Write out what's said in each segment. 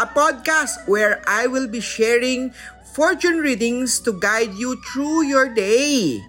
a podcast where I will be sharing fortune readings to guide you through your day.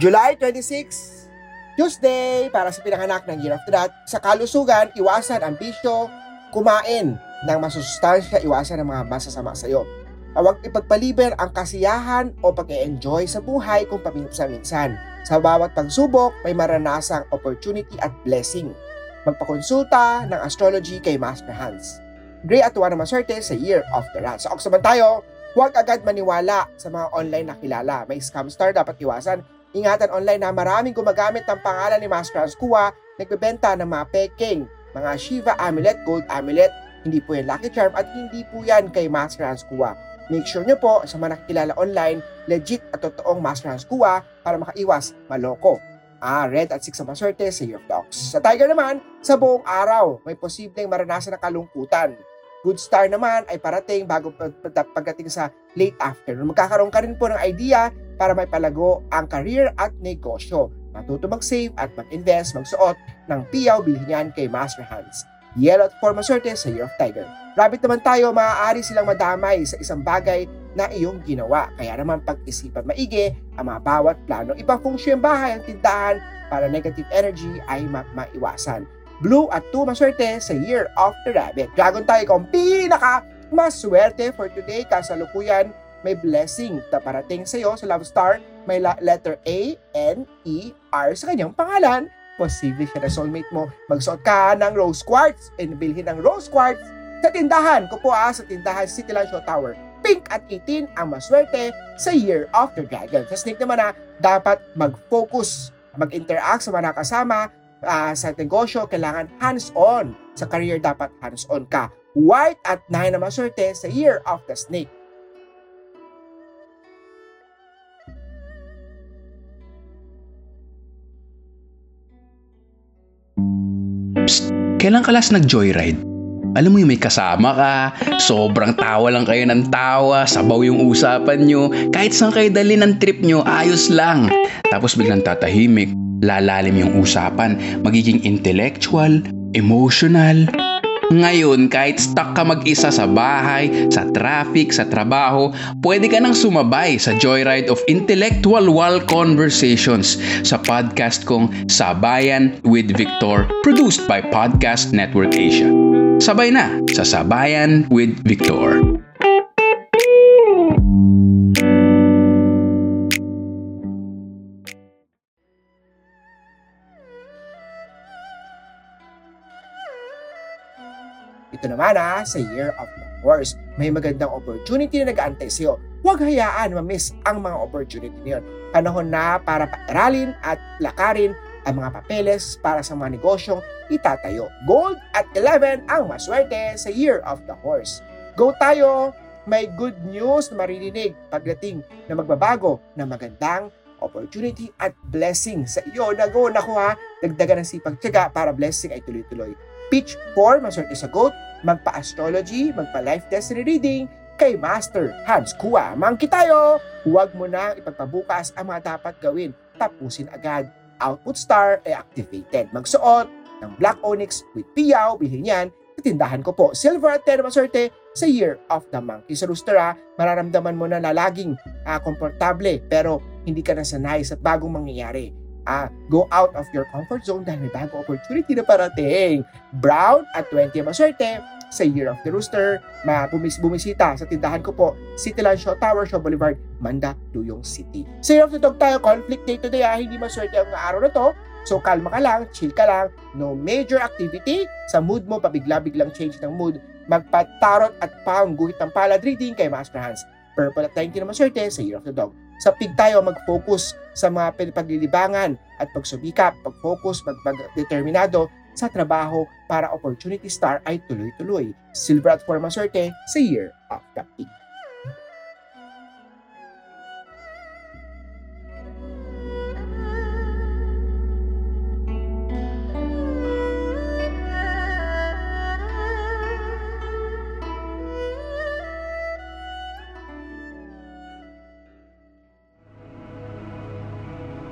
July 26, Tuesday, para sa pinanganak ng Year of the Rat. Sa kalusugan, iwasan ang bisyo, kumain ng masustansya, iwasan ang mga masasama sa iyo. Huwag ipagpaliber ang kasiyahan o pag-enjoy sa buhay kung paminsan-minsan. Sa bawat pagsubok, may maranasang opportunity at blessing. Magpakonsulta ng astrology kay Master Hans. Gray at na maswerte sa Year of the Rat. Sa Oksaban tayo, huwag agad maniwala sa mga online na kilala. May scam star dapat iwasan. Ingatan online na maraming gumagamit ng pangalan ni Master Kua, nagbebenta ng mga peking, mga Shiva amulet, gold amulet, hindi po yan lucky charm at hindi po yan kay Master Kua. Make sure nyo po sa mga nakikilala online, legit at totoong Master Kua para makaiwas maloko. Ah, red at 6 ang maswerte sa Year of Ox. Sa Tiger naman, sa buong araw, may posibleng maranasan ng kalungkutan. Good star naman ay parating bago pagdating sa late afternoon. Magkakaroon ka rin po ng idea para may palago ang career at negosyo. Matuto mag-save at mag-invest, magsuot ng piyaw bilhin kay Master Hans. Yellow at 4 maswerte sa Year of Tiger. Rabbit naman tayo, maaari silang madamay sa isang bagay na iyong ginawa. Kaya naman pag-isipan maigi ang mga bawat plano. Ibang funksyon ang bahay ang tindahan para negative energy ay ma- maiwasan. Blue at 2 maswerte sa Year of the Rabbit. Dragon tayo kung pinaka maswerte for today. Kasalukuyan may blessing na parating sa iyo sa Love Star. May letter A, N, E, R sa kanyang pangalan posible siya na soulmate mo. Magsuot ka ng rose quartz and bilhin ng rose quartz sa tindahan ko po ah, sa tindahan City Show Tower. Pink at 18 ang maswerte sa Year of the Dragon. Sa snake naman na dapat mag-focus, mag-interact sa mga nakasama, uh, sa negosyo, kailangan hands-on. Sa career, dapat hands-on ka. White at 9 na maswerte sa Year of the Snake. Psst, kailan ka last nag-joyride? Alam mo yung may kasama ka, sobrang tawa lang kayo ng tawa, sabaw yung usapan nyo, kahit saan kayo dali ng trip nyo, ayos lang. Tapos biglang tatahimik, lalalim yung usapan, magiging intellectual, emotional, ngayon, kahit stuck ka mag-isa sa bahay, sa traffic, sa trabaho, pwede ka nang sumabay sa joyride of intellectual wall conversations sa podcast kong Sabayan with Victor, produced by Podcast Network Asia. Sabay na sa Sabayan with Victor. Ito naman ha, sa Year of the Horse. May magandang opportunity na nag-aantay sa iyo. Huwag hayaan ma-miss ang mga opportunity niyon. Panahon na para paaralin at lakarin ang mga papeles para sa mga negosyong itatayo. Gold at 11 ang maswerte sa Year of the Horse. Go tayo! May good news na maririnig pagdating na magbabago na magandang opportunity at blessing sa iyo. Nago, naku ha, dagdagan ng sipag tiyaga para blessing ay tuloy-tuloy. Pitch 4, maswerte sa goat, magpa-astrology, magpa-life destiny reading, kay Master Hans Kua. Mangki tayo! Huwag mo nang ipagpabukas ang mga dapat gawin. Tapusin agad. Output star ay activated. Magsuot ng Black Onyx with Piyaw, bilhin yan tindahan ko po. Silver at 10 maswerte sa Year of the Monkey. Sa rooster ha, mararamdaman mo na na laging uh, komportable pero hindi ka nasanay sa bagong mangyayari uh, go out of your comfort zone dahil may bagong opportunity na parating. Brown at 20 maswerte sa Year of the Rooster. Ma bumis bumisita sa tindahan ko po, Cityland Show Tower, Show Boulevard, Manda, Duyong City. Sa Year of the Dog tayo, conflict day today ah, hindi maswerte ang araw na to. So kalma ka lang, chill ka lang, no major activity. Sa mood mo, pabigla-biglang change ng mood. Magpatarot at pound, guhit ng palad reading kay Master Hans. Purple at 90 na maswerte sa Year of the Dog. Sa pig tayo mag-focus sa mga paglilibangan at pagsubikap, pag-focus, mag-determinado sa trabaho para opportunity star ay tuloy-tuloy. Silver at forma swerte sa Year of the Pig.